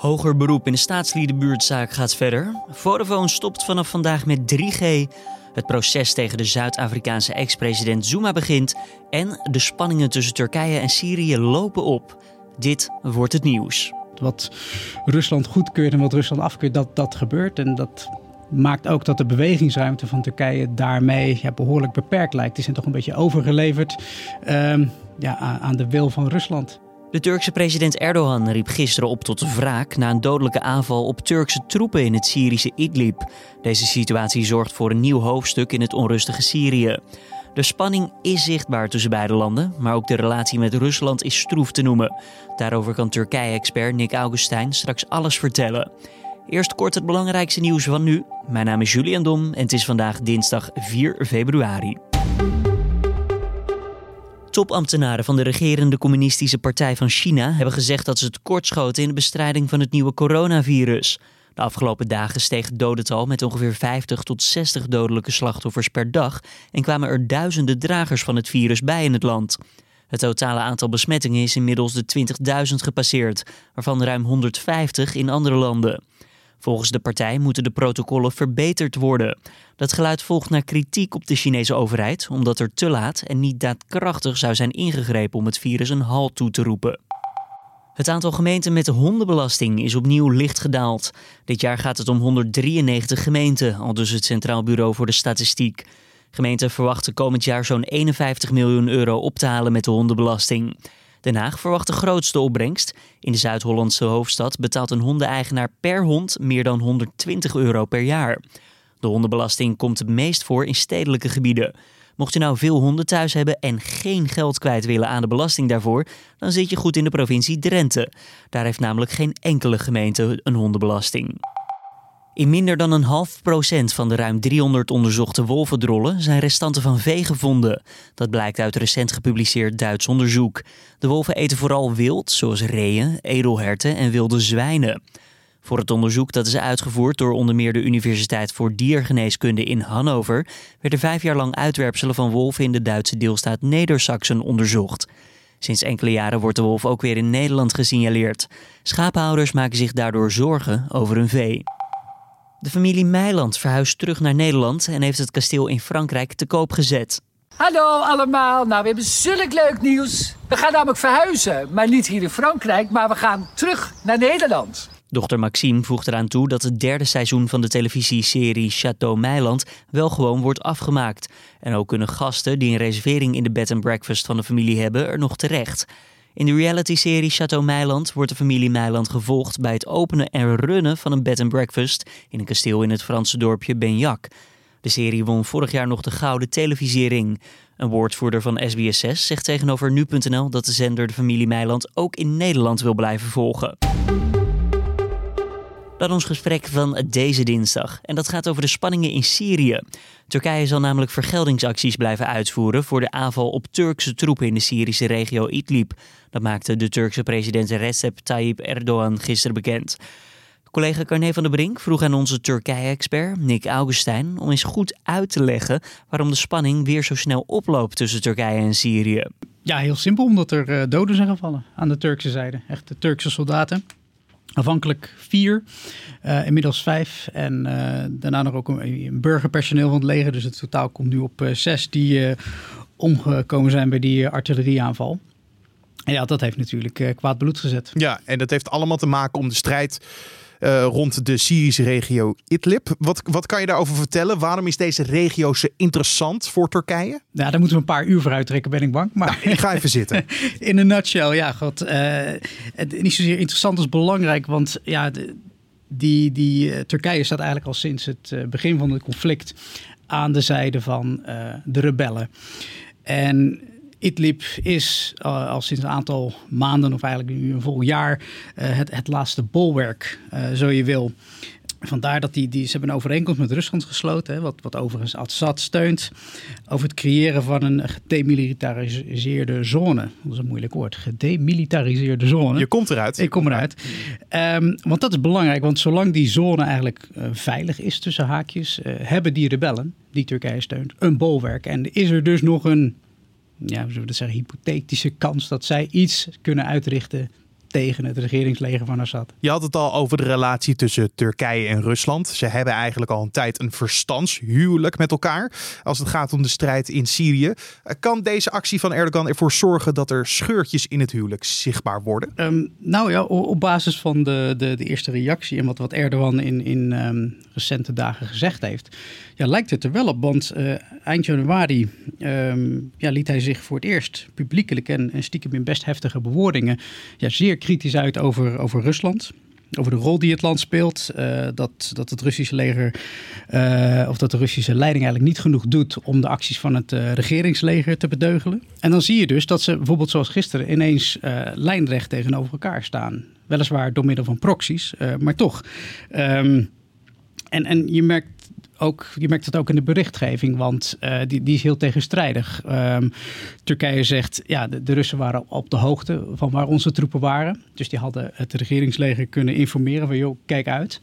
Hoger beroep in de staatsliedenbuurtzaak gaat verder. Vodafone stopt vanaf vandaag met 3G. Het proces tegen de Zuid-Afrikaanse ex-president Zuma begint. En de spanningen tussen Turkije en Syrië lopen op. Dit wordt het nieuws. Wat Rusland goedkeurt en wat Rusland afkeurt, dat, dat gebeurt. En dat maakt ook dat de bewegingsruimte van Turkije daarmee behoorlijk beperkt lijkt. Die zijn toch een beetje overgeleverd ehm, ja, aan de wil van Rusland. De Turkse president Erdogan riep gisteren op tot wraak na een dodelijke aanval op Turkse troepen in het Syrische Idlib. Deze situatie zorgt voor een nieuw hoofdstuk in het onrustige Syrië. De spanning is zichtbaar tussen beide landen, maar ook de relatie met Rusland is stroef te noemen. Daarover kan Turkije-expert Nick Augustijn straks alles vertellen. Eerst kort het belangrijkste nieuws van nu. Mijn naam is Julian Dom en het is vandaag dinsdag 4 februari. Topambtenaren van de regerende Communistische Partij van China hebben gezegd dat ze het kortschoten in de bestrijding van het nieuwe coronavirus. De afgelopen dagen steeg het dodental met ongeveer 50 tot 60 dodelijke slachtoffers per dag en kwamen er duizenden dragers van het virus bij in het land. Het totale aantal besmettingen is inmiddels de 20.000 gepasseerd, waarvan ruim 150 in andere landen. Volgens de partij moeten de protocollen verbeterd worden. Dat geluid volgt naar kritiek op de Chinese overheid, omdat er te laat en niet daadkrachtig zou zijn ingegrepen om het virus een halt toe te roepen. Het aantal gemeenten met de hondenbelasting is opnieuw licht gedaald. Dit jaar gaat het om 193 gemeenten, al dus het Centraal Bureau voor de Statistiek. Gemeenten verwachten komend jaar zo'n 51 miljoen euro op te halen met de hondenbelasting. Den Haag verwacht de grootste opbrengst. In de Zuid-Hollandse hoofdstad betaalt een hondeneigenaar per hond meer dan 120 euro per jaar. De hondenbelasting komt het meest voor in stedelijke gebieden. Mocht je nou veel honden thuis hebben en geen geld kwijt willen aan de belasting daarvoor, dan zit je goed in de provincie Drenthe. Daar heeft namelijk geen enkele gemeente een hondenbelasting. In minder dan een half procent van de ruim 300 onderzochte wolvendrollen zijn restanten van vee gevonden. Dat blijkt uit recent gepubliceerd Duits onderzoek. De wolven eten vooral wild, zoals reeën, edelherten en wilde zwijnen. Voor het onderzoek dat is uitgevoerd door onder meer de Universiteit voor Diergeneeskunde in Hannover werden vijf jaar lang uitwerpselen van wolven in de Duitse deelstaat Neder-Saxen onderzocht. Sinds enkele jaren wordt de wolf ook weer in Nederland gesignaleerd. Schapenhouders maken zich daardoor zorgen over hun vee. De familie Meiland verhuist terug naar Nederland en heeft het kasteel in Frankrijk te koop gezet. Hallo allemaal, nou we hebben zulk leuk nieuws. We gaan namelijk verhuizen, maar niet hier in Frankrijk, maar we gaan terug naar Nederland. Dochter Maxime voegt eraan toe dat het derde seizoen van de televisieserie Chateau Meiland wel gewoon wordt afgemaakt. En ook kunnen gasten die een reservering in de bed and breakfast van de familie hebben er nog terecht. In de reality-serie Chateau Meiland wordt de familie Meiland gevolgd bij het openen en runnen van een bed and breakfast in een kasteel in het Franse dorpje Benjac. De serie won vorig jaar nog de Gouden Televisiering. Een woordvoerder van SBS6 zegt tegenover nu.nl dat de zender de familie Meiland ook in Nederland wil blijven volgen. Dan ons gesprek van deze dinsdag. En dat gaat over de spanningen in Syrië. Turkije zal namelijk vergeldingsacties blijven uitvoeren voor de aanval op Turkse troepen in de Syrische regio Idlib. Dat maakte de Turkse president Recep Tayyip Erdogan gisteren bekend. Collega Carne van der Brink vroeg aan onze Turkije-expert Nick Augustijn om eens goed uit te leggen waarom de spanning weer zo snel oploopt tussen Turkije en Syrië. Ja, heel simpel, omdat er eh, doden zijn gevallen aan de Turkse zijde. Echt de Turkse soldaten. Afhankelijk vier, uh, inmiddels vijf. En uh, daarna nog ook een, burgerpersoneel van het leger. Dus het totaal komt nu op uh, zes die omgekomen zijn bij die artillerieaanval. En ja, dat heeft natuurlijk kwaad bloed gezet. Ja, en dat heeft allemaal te maken om de strijd uh, rond de Syrische regio Idlib. Wat, wat kan je daarover vertellen? Waarom is deze regio zo interessant voor Turkije? Ja, daar moeten we een paar uur voor uittrekken, ben ik bang. Maar nou, ik ga even zitten. In een nutshell, ja, god. Uh, het, niet zozeer interessant als belangrijk, want ja, de, die, die uh, Turkije staat eigenlijk al sinds het begin van het conflict aan de zijde van de rebellen. En Idlib is uh, al sinds een aantal maanden, of eigenlijk nu een vol jaar, uh, het, het laatste bolwerk, uh, zo je wil. Vandaar dat die, die, ze hebben een overeenkomst met Rusland gesloten, hè, wat, wat overigens Assad steunt, over het creëren van een gedemilitariseerde zone. Dat is een moeilijk woord, gedemilitariseerde zone. Je komt eruit. Ik kom eruit. Um, want dat is belangrijk, want zolang die zone eigenlijk uh, veilig is tussen haakjes, uh, hebben die rebellen, die Turkije steunt, een bolwerk. En is er dus nog een ja, we zullen zeggen, hypothetische kans dat zij iets kunnen uitrichten tegen het regeringsleger van Assad. Je had het al over de relatie tussen Turkije en Rusland. Ze hebben eigenlijk al een tijd een verstandshuwelijk met elkaar als het gaat om de strijd in Syrië. Kan deze actie van Erdogan ervoor zorgen dat er scheurtjes in het huwelijk zichtbaar worden? Um, nou ja, op basis van de, de, de, eerste reactie en wat, wat Erdogan in, in um, recente dagen gezegd heeft, ja, lijkt het er wel op. Want uh, eind januari um, ja, liet hij zich voor het eerst publiekelijk en, en stiekem in best heftige bewoordingen ja, zeer kritisch uit over, over Rusland over de rol die het land speelt. Uh, dat, dat het Russische leger uh, of dat de Russische leiding eigenlijk niet genoeg doet om de acties van het uh, regeringsleger te bedeugelen. En dan zie je dus dat ze bijvoorbeeld zoals gisteren ineens lijnrecht tegenover elkaar staan. Weliswaar door middel van proxies, maar toch. Um, en, en je merkt ook, je merkt het ook in de berichtgeving, want uh, die, die is heel tegenstrijdig. Um, Turkije zegt, ja, de, Russen waren op de hoogte van waar onze troepen waren. Dus die hadden het regeringsleger kunnen informeren van, joh, kijk uit.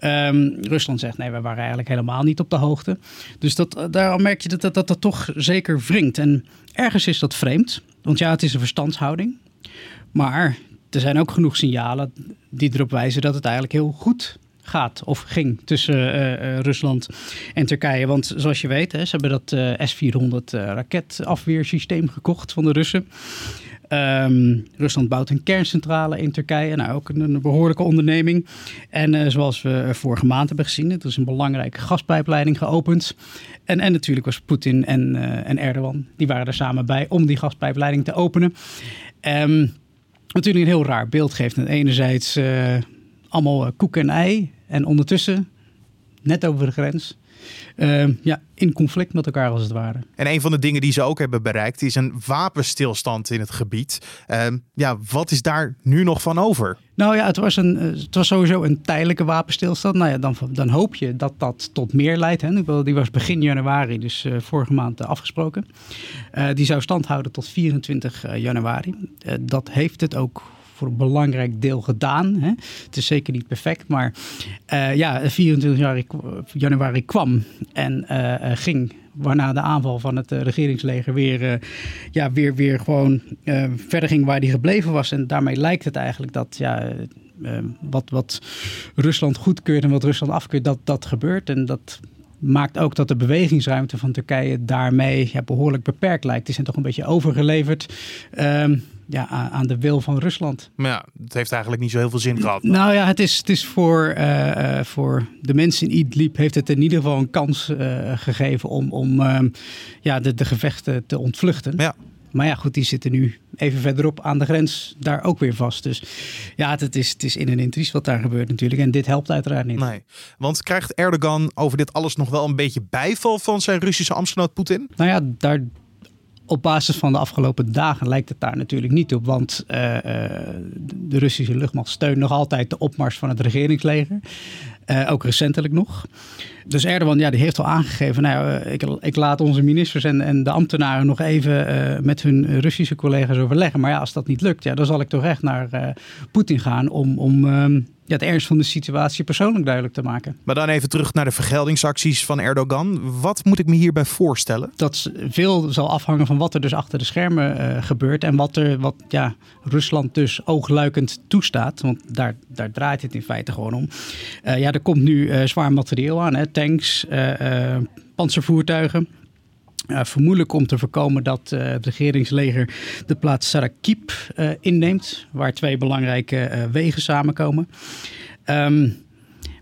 Um, Rusland zegt, nee, we waren eigenlijk helemaal niet op de hoogte. Dus dat, daar merk je dat dat, dat dat toch zeker wringt. En ergens is dat vreemd, want ja, het is een verstandshouding. Maar er zijn ook genoeg signalen die erop wijzen dat het eigenlijk heel goed gaat of ging tussen uh, uh, Rusland en Turkije. Want zoals je weet, hè, ze hebben dat uh, S-400 raketafweersysteem gekocht van de Russen. Um, Rusland bouwt een kerncentrale in Turkije. Nou, ook een, behoorlijke onderneming. En zoals we vorige maand hebben gezien, het is een belangrijke gaspijpleiding geopend. En, en natuurlijk was Poetin en, en Erdogan, die waren er samen bij om die gaspijpleiding te openen. Um, natuurlijk een heel raar beeld geeft. En enerzijds allemaal koek en ei. En ondertussen, net over de grens, uh, ja, in conflict met elkaar als het ware. En een van de dingen die ze ook hebben bereikt is een wapenstilstand in het gebied. Uh, ja, wat is daar nu nog van over? Nou ja, het was, een, het was sowieso een tijdelijke wapenstilstand. Nou ja, dan, dan hoop je dat dat tot meer leidt. Hè. Die was begin januari, dus uh, vorige maand afgesproken. Uh, die zou stand houden tot 24 januari. Dat heeft het ook voor een belangrijk deel gedaan. Hè. Het is zeker niet perfect, maar uh, ja, 24 januari, kwam en uh, ging. Waarna de aanval van het regeringsleger weer, ja, weer, weer gewoon verder ging waar die gebleven was. En daarmee lijkt het eigenlijk dat ja, wat, wat Rusland goedkeurt en wat Rusland afkeurt, dat dat gebeurt. En dat maakt ook dat de bewegingsruimte van Turkije daarmee ja, behoorlijk beperkt lijkt. Die zijn toch een beetje overgeleverd. Um, ja, aan de wil van Rusland. Maar ja, het heeft eigenlijk niet zo heel veel zin gehad. Nou ja, het is, het is voor, uh, uh, voor de mensen in Idlib heeft het in ieder geval een kans uh, gegeven om, om ja, de, de gevechten te ontvluchten. Ja. Maar ja, goed, die zitten nu even verderop aan de grens daar ook weer vast. Dus ja, het is, het is in een intries wat daar gebeurt natuurlijk. En dit helpt uiteraard niet. Nee, want krijgt Erdogan over dit alles nog wel een beetje bijval van zijn Russische ambtsgenoot Poetin? Nou ja, daar op basis van de afgelopen dagen lijkt het daar natuurlijk niet op. Want uh, uh, de Russische luchtmacht steunt nog altijd de opmars van het regeringsleger. Uh, ook recentelijk nog. Dus Erdogan ja, die heeft al aangegeven, nou, ik, ik laat onze ministers en, en de ambtenaren nog even met hun Russische collega's overleggen. Maar ja, als dat niet lukt, ja, dan zal ik toch echt naar Poetin gaan om, om ehm, ja, het ernst van de situatie persoonlijk duidelijk te maken. Maar dan even terug naar de vergeldingsacties van Erdogan. Wat moet ik me hierbij voorstellen? Dat veel zal afhangen van wat er dus achter de schermen uh, gebeurt. En wat, er, wat ja, Rusland dus oogluikend toestaat. Want daar, daar draait het in feite gewoon om. Uh, ja, er komt nu uh, zwaar materieel aan. Hè? Tanks, panzervoertuigen. Uh, vermoedelijk om te voorkomen dat uh, het regeringsleger de plaats Sarakip uh, inneemt, waar twee belangrijke wegen samenkomen. Um,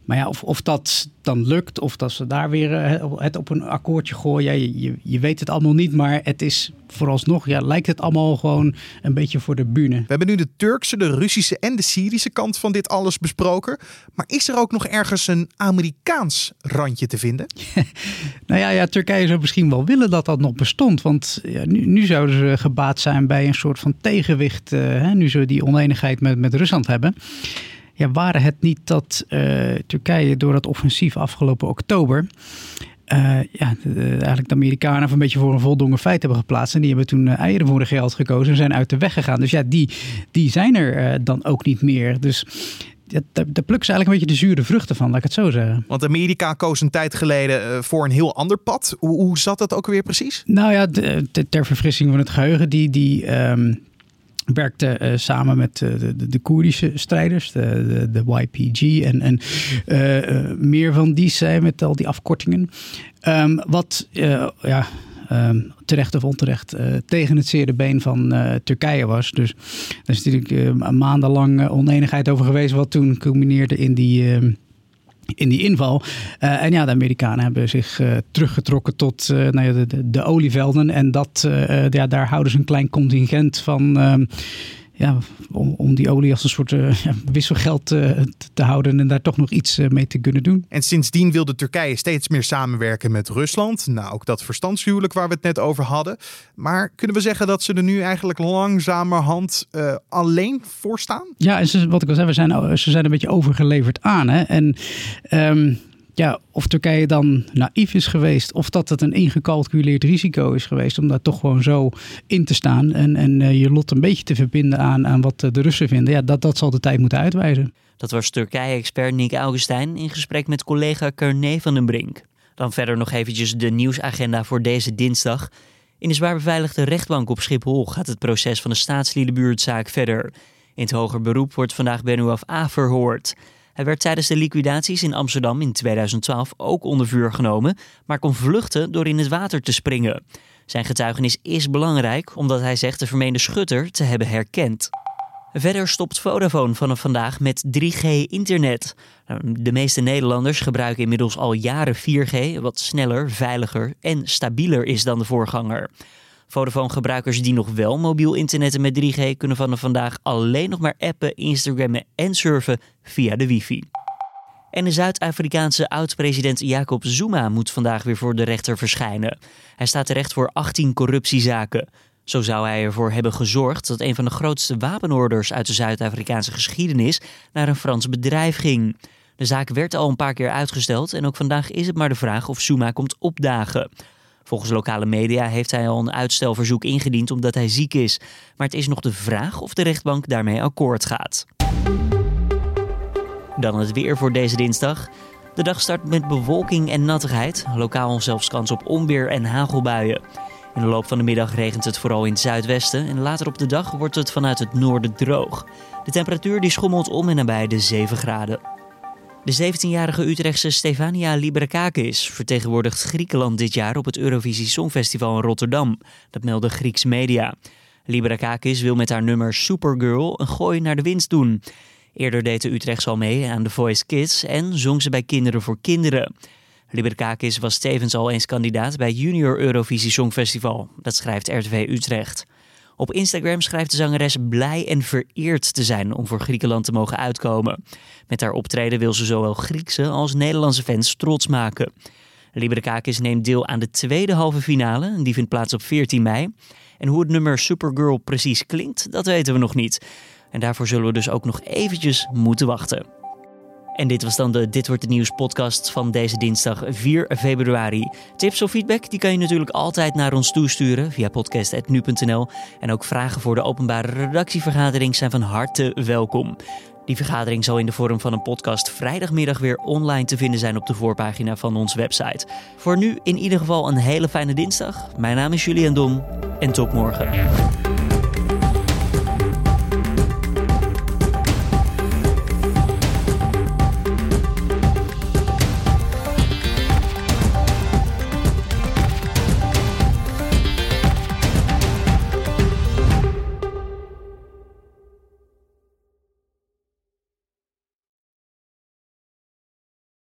maar ja, of, of dat dan lukt, of dat ze daar weer het op een akkoordje gooien, ja, je, je weet het allemaal niet. Maar het is vooralsnog, ja, lijkt het allemaal gewoon een beetje voor de bühne. We hebben nu de Turkse, de Russische en de Syrische kant van dit alles besproken. Maar is er ook nog ergens een Amerikaans randje te vinden? nou ja, ja, Turkije zou misschien wel willen dat dat nog bestond. Want ja, nu, nu zouden ze gebaat zijn bij een soort van tegenwicht, uh, hè, nu ze die oneenigheid met, met Rusland hebben. Ja, waren het niet dat uh, Turkije door het offensief afgelopen oktober uh, ja, de, eigenlijk de Amerikanen een beetje voor een voldongen feit hebben geplaatst. En die hebben toen uh, eieren voor de geld gekozen en zijn uit de weg gegaan. Dus ja, die, die zijn er dan ook niet meer. Dus ja, daar, daar plukken ze eigenlijk een beetje de zure vruchten van, laat ik het zo zeggen. Want Amerika koos een tijd geleden voor een heel ander pad. Hoe, hoe zat dat ook weer precies? Nou ja, de, ter verfrissing van het geheugen, die, die um, werkte uh, samen met uh, de, de, Koerdische strijders, de, de, de YPG en, en uh, meer van die zijn met al die afkortingen. Um, wat ja, um, terecht of onterecht tegen het zere been van Turkije was. Dus er is natuurlijk maandenlang oneenigheid over geweest, wat toen culmineerde in die ehm, in die inval. Uh, en ja, de Amerikanen hebben zich uh, teruggetrokken tot uh, nou ja, de, de, olievelden. En dat, ja, daar houden ze een klein contingent van ehm, ja, om, om die olie als een soort uh, wisselgeld uh, te houden en daar toch nog iets uh, mee te kunnen doen. En sindsdien wilde Turkije steeds meer samenwerken met Rusland. Nou, ook dat verstandshuwelijk waar we het net over hadden. Maar kunnen we zeggen dat ze er nu eigenlijk langzamerhand alleen voor staan? Ja, en ze, wat ik al zei, we zijn, ze zijn een beetje overgeleverd aan. Hè? En um, ja, of Turkije dan naïef is geweest, of dat het een ingecalculeerd risico is geweest om daar toch gewoon zo in te staan en, en uh, je lot een beetje te verbinden aan, aan wat de Russen vinden, ja, dat, dat zal de tijd moeten uitwijzen. Dat was Turkije-expert Nick Augustijn in gesprek met collega Carné van den Brink. Dan verder nog eventjes de nieuwsagenda voor deze dinsdag. In de zwaar beveiligde rechtbank op Schiphol gaat het proces van de staatsliedenbuurtzaak verder. In het hoger beroep wordt vandaag Benuaf A verhoord. Hij werd tijdens de liquidaties in Amsterdam in 2012 ook onder vuur genomen, maar kon vluchten door in het water te springen. Zijn getuigenis is belangrijk omdat hij zegt de vermeende schutter te hebben herkend. Verder stopt Vodafone vanaf vandaag met 3G-internet. Nou, de meeste Nederlanders gebruiken inmiddels al jaren 4G, wat sneller, veiliger en stabieler is dan de voorganger. Vodafone-gebruikers die nog wel mobiel internetten met 3G kunnen vanaf vandaag alleen nog maar appen, Instagrammen en surfen via de wifi. En de Zuid-Afrikaanse oud-president Jacob Zuma moet vandaag weer voor de rechter verschijnen. Hij staat terecht voor 18 corruptiezaken. Zo zou hij ervoor hebben gezorgd dat een van de grootste wapenorders uit de Zuid-Afrikaanse geschiedenis naar een Frans bedrijf ging. De zaak werd al een paar keer uitgesteld en ook vandaag is het maar de vraag of Zuma komt opdagen. Volgens lokale media heeft hij al een uitstelverzoek ingediend omdat hij ziek is. Maar het is nog de vraag of de rechtbank daarmee akkoord gaat. Dan het weer voor deze dinsdag. De dag start met bewolking en nattigheid. Lokaal zelfs kans op onweer en hagelbuien. In de loop van de middag regent het vooral in het zuidwesten en later op de dag wordt het vanuit het noorden droog. De temperatuur die schommelt om en nabij de 7 graden. De 17-jarige Utrechtse Stefania Librakakis vertegenwoordigt Griekenland dit jaar op het Eurovisie Songfestival in Rotterdam. Dat melden Grieks media. Librakakis wil met haar nummer Supergirl een gooi naar de winst doen. Eerder deed de Utrechts al mee aan The Voice Kids en zong ze bij Kinderen voor Kinderen. Liberkakis was tevens al eens kandidaat bij Junior Eurovisie Songfestival. Dat schrijft RTV Utrecht. Op Instagram schrijft de zangeres blij en vereerd te zijn om voor Griekenland te mogen uitkomen. Met haar optreden wil ze zowel Griekse als Nederlandse fans trots maken. Librakakis neemt deel aan de tweede halve finale, die vindt plaats op 14 mei. En hoe het nummer Supergirl precies klinkt, dat weten we nog niet. En daarvoor zullen we dus ook nog eventjes moeten wachten. En dit was dan de Dit Wordt Het Nieuws podcast van deze dinsdag 4 februari. Tips of feedback die kan je natuurlijk altijd naar ons toesturen via podcast.nu.nl. En ook vragen voor de openbare redactievergadering zijn van harte welkom. Die vergadering zal in de vorm van een podcast vrijdagmiddag weer online te vinden zijn op de voorpagina van onze website. Voor nu in ieder geval een hele fijne dinsdag. Mijn naam is Julian Dom en tot morgen.